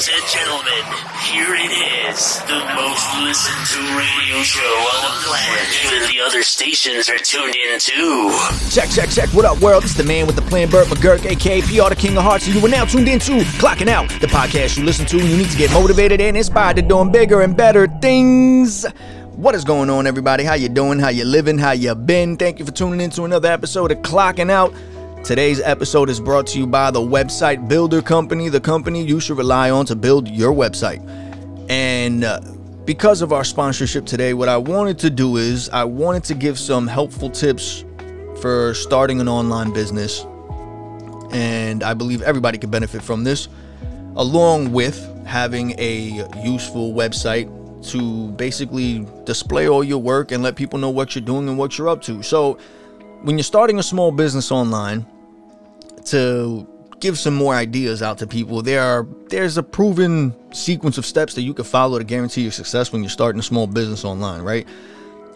Ladies and gentlemen, here it is, the most listened to radio show on the planet. Even the other stations are tuned in too. Check, check, check. What up, world? It's the man with the plan, Burt McGurk, aka PR, the King of Hearts, and you are now tuned in to Clocking Out, the podcast you listen to you need to get motivated and inspired to doing bigger and better things. What is going on, everybody? How you doing? How you living? How you been? Thank you for tuning in to another episode of Clocking Out. Today's episode is brought to you by the Website Builder Company, the company you should rely on to build your website. And uh, because of our sponsorship today, what I wanted to do is I wanted to give some helpful tips for starting an online business. And I believe everybody could benefit from this, along with having a useful website to basically display all your work and let people know what you're doing and what you're up to. So, when you're starting a small business online, to give some more ideas out to people, there are there's a proven sequence of steps that you can follow to guarantee your success when you're starting a small business online, right?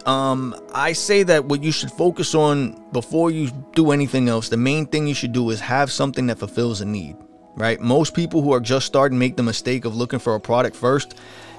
Um, I say that what you should focus on before you do anything else, the main thing you should do is have something that fulfills a need, right? Most people who are just starting make the mistake of looking for a product first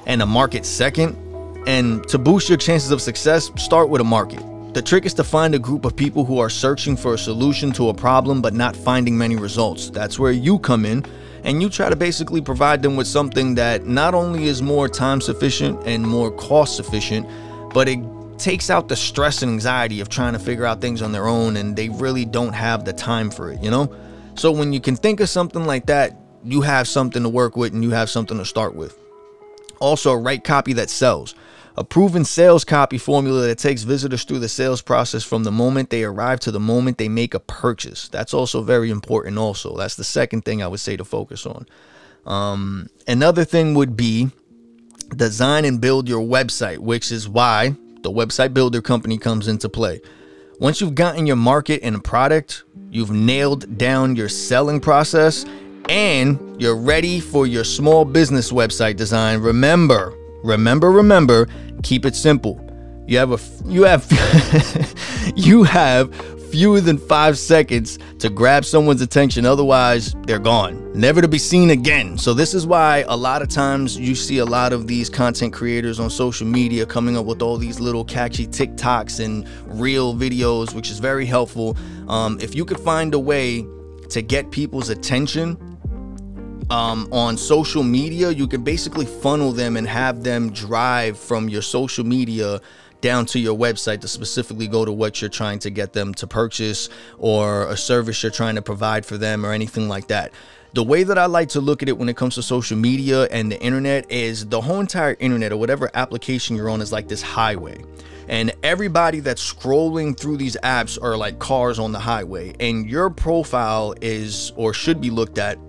and a market second. And to boost your chances of success, start with a market. The trick is to find a group of people who are searching for a solution to a problem but not finding many results. That's where you come in and you try to basically provide them with something that not only is more time sufficient and more cost sufficient, but it takes out the stress and anxiety of trying to figure out things on their own and they really don't have the time for it, you know? So when you can think of something like that, you have something to work with and you have something to start with. Also, write copy that sells a proven sales copy formula that takes visitors through the sales process from the moment they arrive to the moment they make a purchase. That's also very important, also. That's the second thing I would say to focus on. Um, another thing would be design and build your website, which is why the website builder company comes into play. Once you've gotten your market and product, you've nailed down your selling process, and you're ready for your small business website design. Remember, remember, remember, keep it simple. You have a you have you have fewer than 5 seconds to grab someone's attention otherwise they're gone. Never to be seen again. So this is why a lot of times you see a lot of these content creators on social media coming up with all these little catchy tiktoks and real videos which is very helpful. Um, if you could find a way to get people's attention um, on social media, you can basically funnel them and have them drive from your social media down to your website to specifically go to what you're trying to get them to purchase or a service you're trying to provide for them or anything like that. The way that I like to look at it when it comes to social media and the internet is the whole entire internet or whatever application you're on is like this highway. And everybody that's scrolling through these apps are like cars on the highway. And your profile is or should be looked at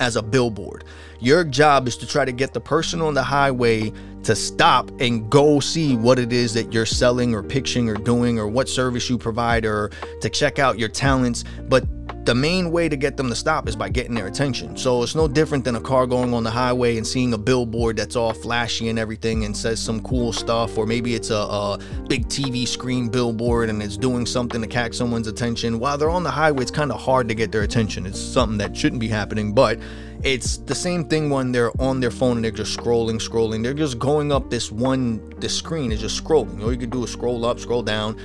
as a billboard. Your job is to try to get the person on the highway to stop and go see what it is that you're selling or pitching or doing or what service you provide or to check out your talents. But the main way to get them to stop is by getting their attention. So it's no different than a car going on the highway and seeing a billboard that's all flashy and everything and says some cool stuff, or maybe it's a, a, big TV screen billboard and it's doing something to catch someone's attention. While they're on the highway, it's kind of hard to get their attention. It's something that shouldn't be happening, but it's the same thing when they're on their phone and they're just scrolling, scrolling. They're just going up this one, the screen is just scrolling. All you can do is scroll up, scroll down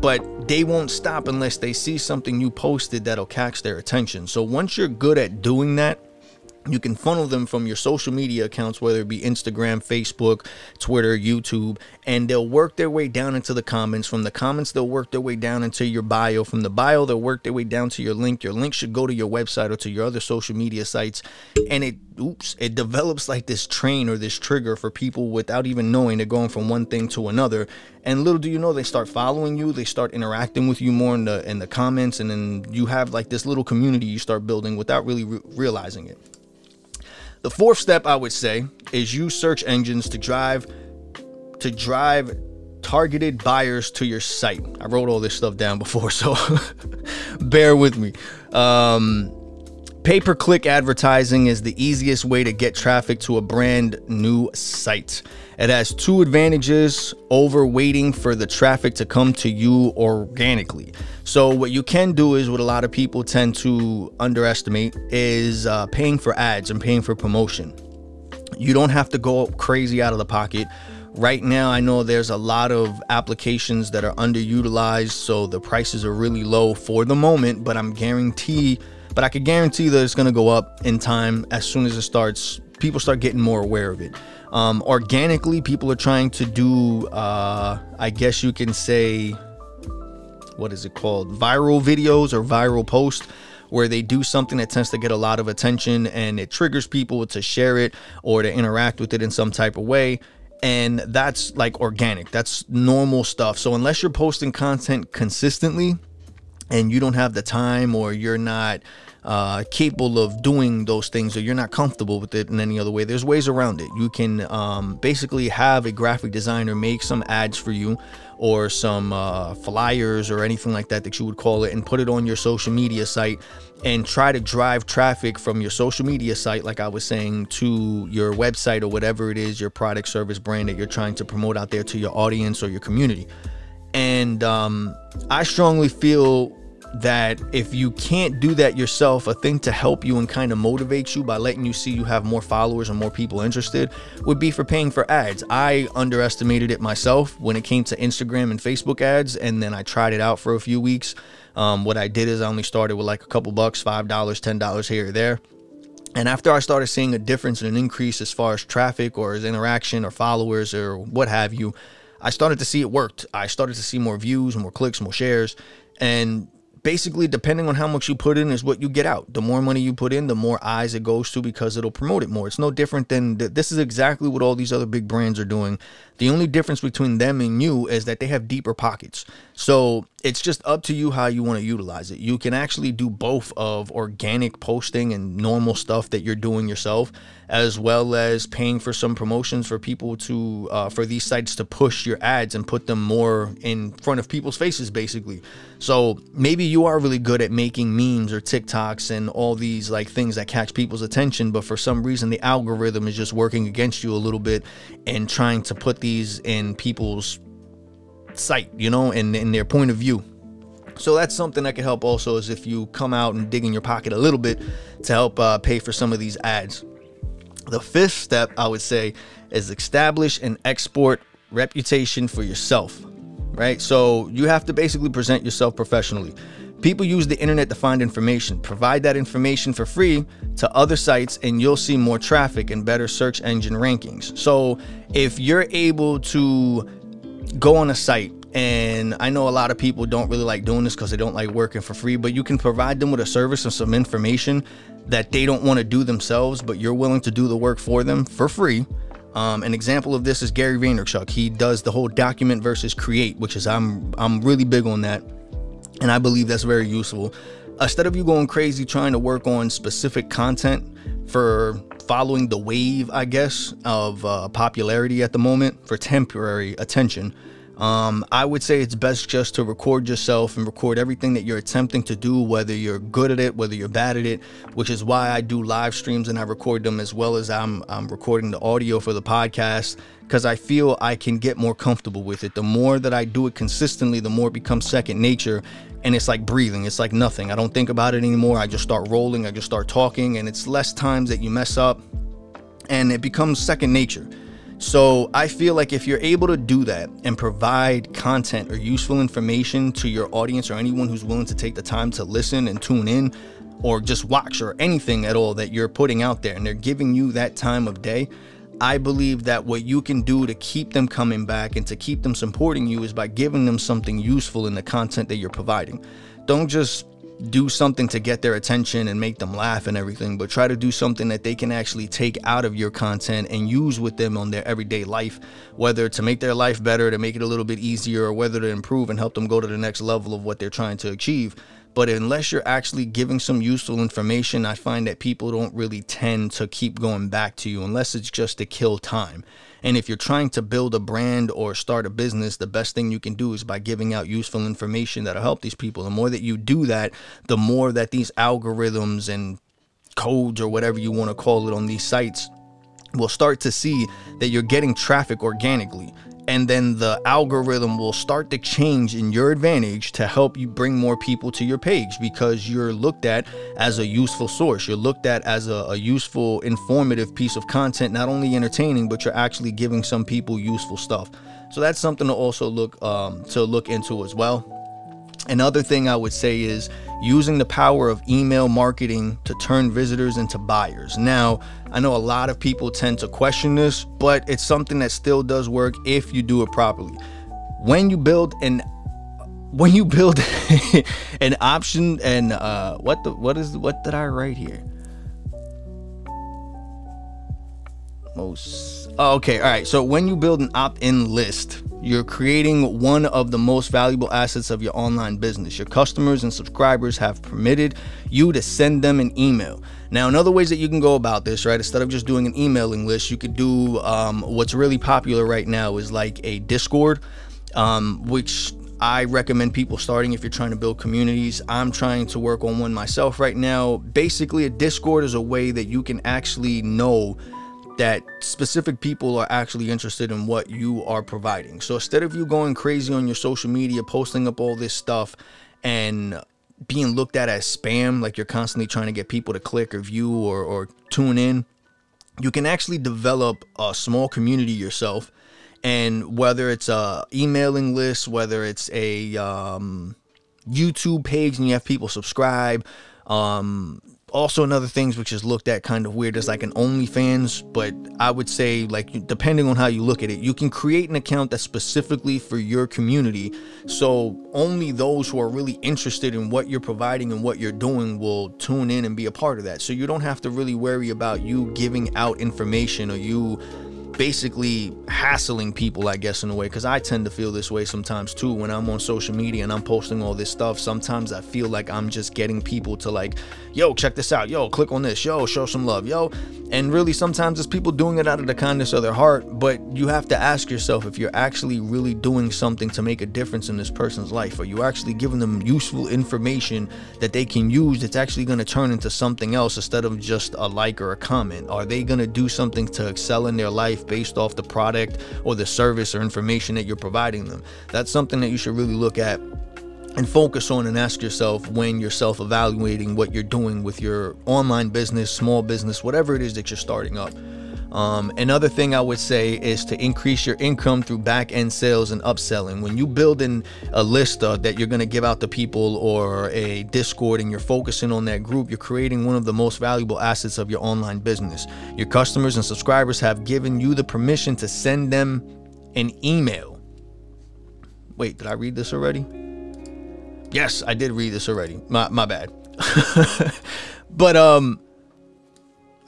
but they won't stop unless they see something you posted that'll catch their attention. So once you're good at doing that, you can funnel them from your social media accounts, whether it be Instagram, Facebook, Twitter, YouTube, and they'll work their way down into the comments. From the comments, they'll work their way down into your bio. From the bio, they'll work their way down to your link. Your link should go to your website or to your other social media sites. And it, oops, it develops like this train or this trigger for people without even knowing they're going from one thing to another. And little do you know, they start following you, they start interacting with you more in the in the comments, and then you have like this little community you start building without really re- realizing it. The fourth step I would say is use search engines to drive to drive targeted buyers to your site. I wrote all this stuff down before, so bear with me. Um, Pay per click advertising is the easiest way to get traffic to a brand new site. It has two advantages over waiting for the traffic to come to you organically. So, what you can do is what a lot of people tend to underestimate is uh, paying for ads and paying for promotion. You don't have to go crazy out of the pocket. Right now, I know there's a lot of applications that are underutilized, so the prices are really low for the moment, but I'm guarantee but I could guarantee that it's going to go up in time as soon as it starts people start getting more aware of it. Um, organically, people are trying to do, uh, I guess you can say, what is it called? Viral videos or viral posts where they do something that tends to get a lot of attention and it triggers people to share it or to interact with it in some type of way. And that's like organic, that's normal stuff. So, unless you're posting content consistently and you don't have the time or you're not uh, capable of doing those things or you're not comfortable with it in any other way, there's ways around it. You can um, basically have a graphic designer make some ads for you or some uh, flyers or anything like that that you would call it and put it on your social media site and try to drive traffic from your social media site, like I was saying, to your website or whatever it is, your product, service, brand that you're trying to promote out there to your audience or your community. And um, I strongly feel that if you can't do that yourself, a thing to help you and kind of motivate you by letting you see you have more followers and more people interested would be for paying for ads. I underestimated it myself when it came to Instagram and Facebook ads, and then I tried it out for a few weeks. Um, what I did is I only started with like a couple bucks, $5, $10 here or there. And after I started seeing a difference and an increase as far as traffic or as interaction or followers or what have you, I started to see it worked. I started to see more views, more clicks, more shares. And basically depending on how much you put in is what you get out. The more money you put in the more eyes it goes to because it'll promote it more. It's no different than this is exactly what all these other big brands are doing the only difference between them and you is that they have deeper pockets. So it's just up to you how you want to utilize it. You can actually do both of organic posting and normal stuff that you're doing yourself as well as paying for some promotions for people to uh, for these sites to push your ads and put them more in front of people's faces basically. So maybe you are really good at making memes or tiktoks and all these like things that catch people's attention but for some reason the algorithm is just working against you a little bit and trying to put these in people's sight you know and in their point of view so that's something that can help also is if you come out and dig in your pocket a little bit to help uh, pay for some of these ads the fifth step, I would say, is establish and export reputation for yourself, right? So you have to basically present yourself professionally. People use the internet to find information. Provide that information for free to other sites, and you'll see more traffic and better search engine rankings. So, if you're able to go on a site, and I know a lot of people don't really like doing this because they don't like working for free, but you can provide them with a service and some information that they don't want to do themselves, but you're willing to do the work for them for free. Um, an example of this is Gary Vaynerchuk. He does the whole document versus create, which is I'm I'm really big on that, and I believe that's very useful. Instead of you going crazy trying to work on specific content for following the wave, I guess, of uh, popularity at the moment for temporary attention, um, I would say it's best just to record yourself and record everything that you're attempting to do, whether you're good at it, whether you're bad at it, which is why I do live streams and I record them as well as I'm, I'm recording the audio for the podcast because I feel I can get more comfortable with it. The more that I do it consistently, the more it becomes second nature. And it's like breathing, it's like nothing. I don't think about it anymore. I just start rolling, I just start talking, and it's less times that you mess up and it becomes second nature. So I feel like if you're able to do that and provide content or useful information to your audience or anyone who's willing to take the time to listen and tune in or just watch or anything at all that you're putting out there and they're giving you that time of day, I believe that what you can do to keep them coming back and to keep them supporting you is by giving them something useful in the content that you're providing. Don't just do something to get their attention and make them laugh and everything, but try to do something that they can actually take out of your content and use with them on their everyday life, whether to make their life better, to make it a little bit easier, or whether to improve and help them go to the next level of what they're trying to achieve. But unless you're actually giving some useful information, I find that people don't really tend to keep going back to you unless it's just to kill time. And if you're trying to build a brand or start a business, the best thing you can do is by giving out useful information that'll help these people. The more that you do that, the more that these algorithms and codes or whatever you want to call it on these sites will start to see that you're getting traffic organically and then the algorithm will start to change in your advantage to help you bring more people to your page because you're looked at as a useful source. You're looked at as a, a useful, informative piece of content, not only entertaining, but you're actually giving some people useful stuff. So that's something to also look um, to look into as well. Another thing I would say is using the power of email marketing to turn visitors into buyers. Now, I know a lot of people tend to question this, but it's something that still does work if you do it properly. When you build an when you build an option and uh what the what is what did I write here? Most oh, okay, all right. So when you build an opt-in list, you're creating one of the most valuable assets of your online business. Your customers and subscribers have permitted you to send them an email. Now, in other ways that you can go about this, right? Instead of just doing an emailing list, you could do um, what's really popular right now is like a Discord, um, which I recommend people starting if you're trying to build communities. I'm trying to work on one myself right now. Basically, a Discord is a way that you can actually know that specific people are actually interested in what you are providing. So instead of you going crazy on your social media, posting up all this stuff and being looked at as spam, like you're constantly trying to get people to click or view or, or tune in, you can actually develop a small community yourself. And whether it's a emailing list, whether it's a um, YouTube page and you have people subscribe, um, also another things which is looked at kind of weird is like an OnlyFans, but I would say like depending on how you look at it, you can create an account that's specifically for your community. So only those who are really interested in what you're providing and what you're doing will tune in and be a part of that. So you don't have to really worry about you giving out information or you basically hassling people, I guess, in a way, because I tend to feel this way sometimes too. When I'm on social media and I'm posting all this stuff, sometimes I feel like I'm just getting people to like, yo, check this out, yo, click on this, yo, show some love, yo. And really, sometimes it's people doing it out of the kindness of their heart, but you have to ask yourself if you're actually really doing something to make a difference in this person's life. Are you actually giving them useful information that they can use that's actually going to turn into something else instead of just a like or a comment? Are they going to do something to excel in their life based off the product or the service or information that you're providing them. That's something that you should really look at and focus on and ask yourself when you're self evaluating what you're doing with your online business, small business, whatever it is that you're starting up. Um, another thing I would say is to increase your income through back end sales and upselling. When you build in a list uh, that you're going to give out to people or a Discord and you're focusing on that group, you're creating one of the most valuable assets of your online business. Your customers and subscribers have given you the permission to send them an email. Wait, did I read this already? Yes, I did read this already. My, my bad. but um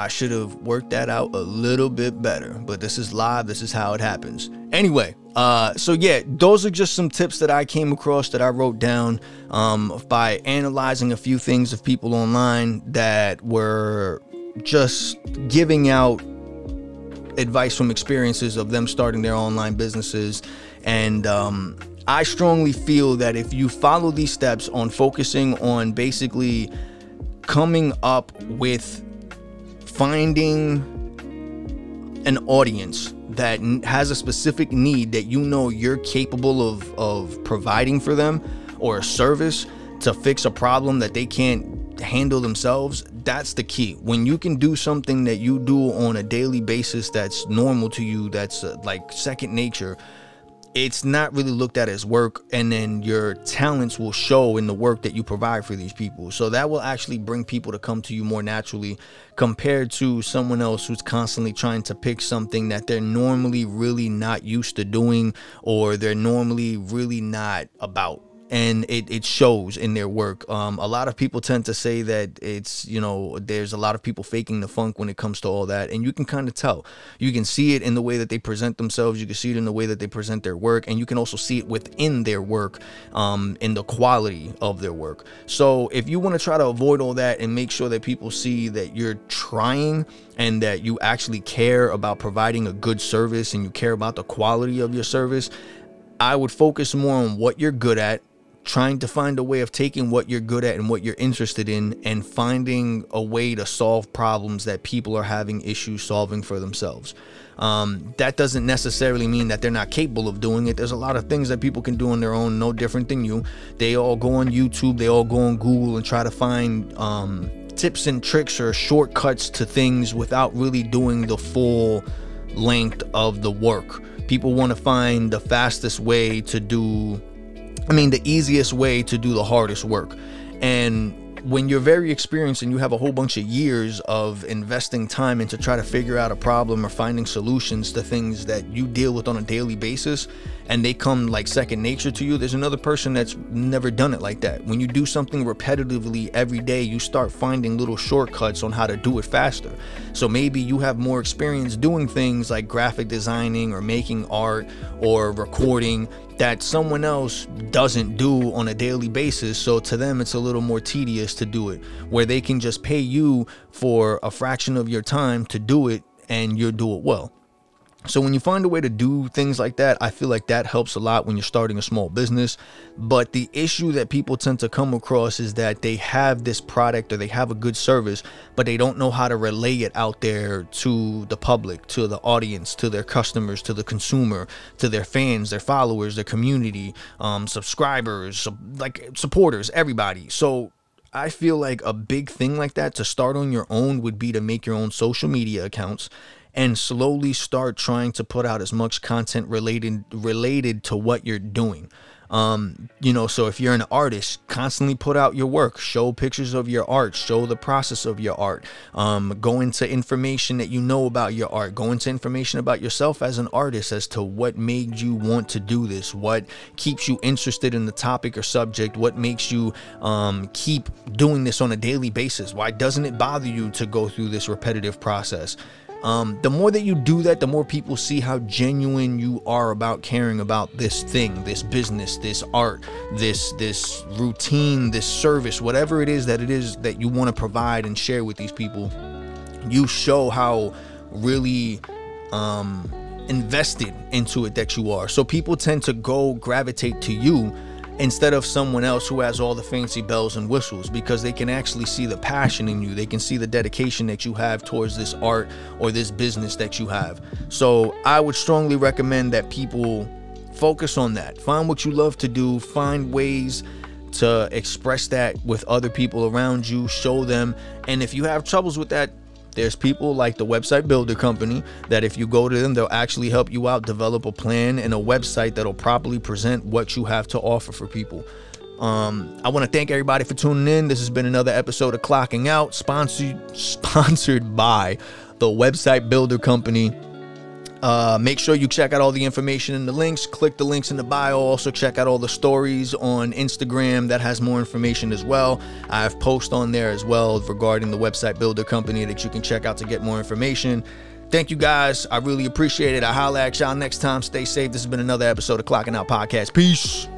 I should have worked that out a little bit better, but this is live. This is how it happens. Anyway, uh, so yeah, those are just some tips that I came across that I wrote down um, by analyzing a few things of people online that were just giving out advice from experiences of them starting their online businesses. And um, I strongly feel that if you follow these steps on focusing on basically coming up with finding an audience that has a specific need that you know you're capable of of providing for them or a service to fix a problem that they can't handle themselves that's the key. When you can do something that you do on a daily basis that's normal to you that's uh, like second nature it's not really looked at as work and then your talents will show in the work that you provide for these people. So that will actually bring people to come to you more naturally compared to someone else who's constantly trying to pick something that they're normally really not used to doing or they're normally really not about and it, it shows in their work. Um, a lot of people tend to say that it's, you know, there's a lot of people faking the funk when it comes to all that. And you can kind of tell. You can see it in the way that they present themselves. You can see it in the way that they present their work. And you can also see it within their work, um, in the quality of their work. So if you want to try to avoid all that and make sure that people see that you're trying and that you actually care about providing a good service and you care about the quality of your service, I would focus more on what you're good at trying to find a way of taking what you're good at and what you're interested in and finding a way to solve problems that people are having issues solving for themselves. Um, that doesn't necessarily mean that they're not capable of doing it. There's a lot of things that people can do on their own, no different than you. They all go on YouTube, they all go on Google and try to find um, tips and tricks or shortcuts to things without really doing the full length of the work. People want to find the fastest way to do, I mean, the easiest way to do the hardest work. And when you're very experienced and you have a whole bunch of years of investing time into try to figure out a problem or finding solutions to things that you deal with on a daily basis and they come like second nature to you there's another person that's never done it like that when you do something repetitively every day you start finding little shortcuts on how to do it faster so maybe you have more experience doing things like graphic designing or making art or recording that someone else doesn't do on a daily basis. So to them, it's a little more tedious to do it, where they can just pay you for a fraction of your time to do it and you'll do it well. So when you find a way to do things like that, I feel like that helps a lot when you're starting a small business. But the issue that people tend to come across is that they have this product or they have a good service, but they don't know how to relay it out there to the public, to the audience, to their customers, to the consumer, to their fans, their followers, their community, um, subscribers, like supporters, everybody. So I feel like a big thing like that to start on your own would be to make your own social media accounts and slowly start trying to put out as much content related related to what you're doing. Um, you know, so if you're an artist, constantly put out your work, show pictures of your art, show the process of your art, um, go into information that you know about your art, go into information about yourself as an artist as to what made you want to do this, what keeps you interested in the topic or subject, what makes you um, keep doing this on a daily basis. Why doesn't it bother you to go through this repetitive process? Um, the more that you do that, the more people see how genuine you are about caring about this thing, this business, this art, this this routine, this service, whatever it is that it is that you want to provide and share with these people. You show how really um, invested into it that you are. So people tend to go gravitate to you instead of someone else who has all the fancy bells and whistles because they can actually see the passion in you. They can see the dedication that you have towards this art or this business that you have. So I would strongly recommend that people focus on that. Find what you love to do, find ways to express that with other people around you, show them. And if you have troubles with that, there's people like the website builder company that if you go to them, they'll actually help you out, develop a plan and a website that'll properly present what you have to offer for people. Um, I want to thank everybody for tuning in. This has been another episode of Clocking Out, sponsored sponsored by the website builder company. Uh, make sure you check out all the information in the links. Click the links in the bio. Also, check out all the stories on Instagram that has more information as well. I have posts on there as well regarding the website builder company that you can check out to get more information. Thank you guys. I really appreciate it. I holla at y'all next time. Stay safe. This has been another episode of Clocking Out Podcast. Peace.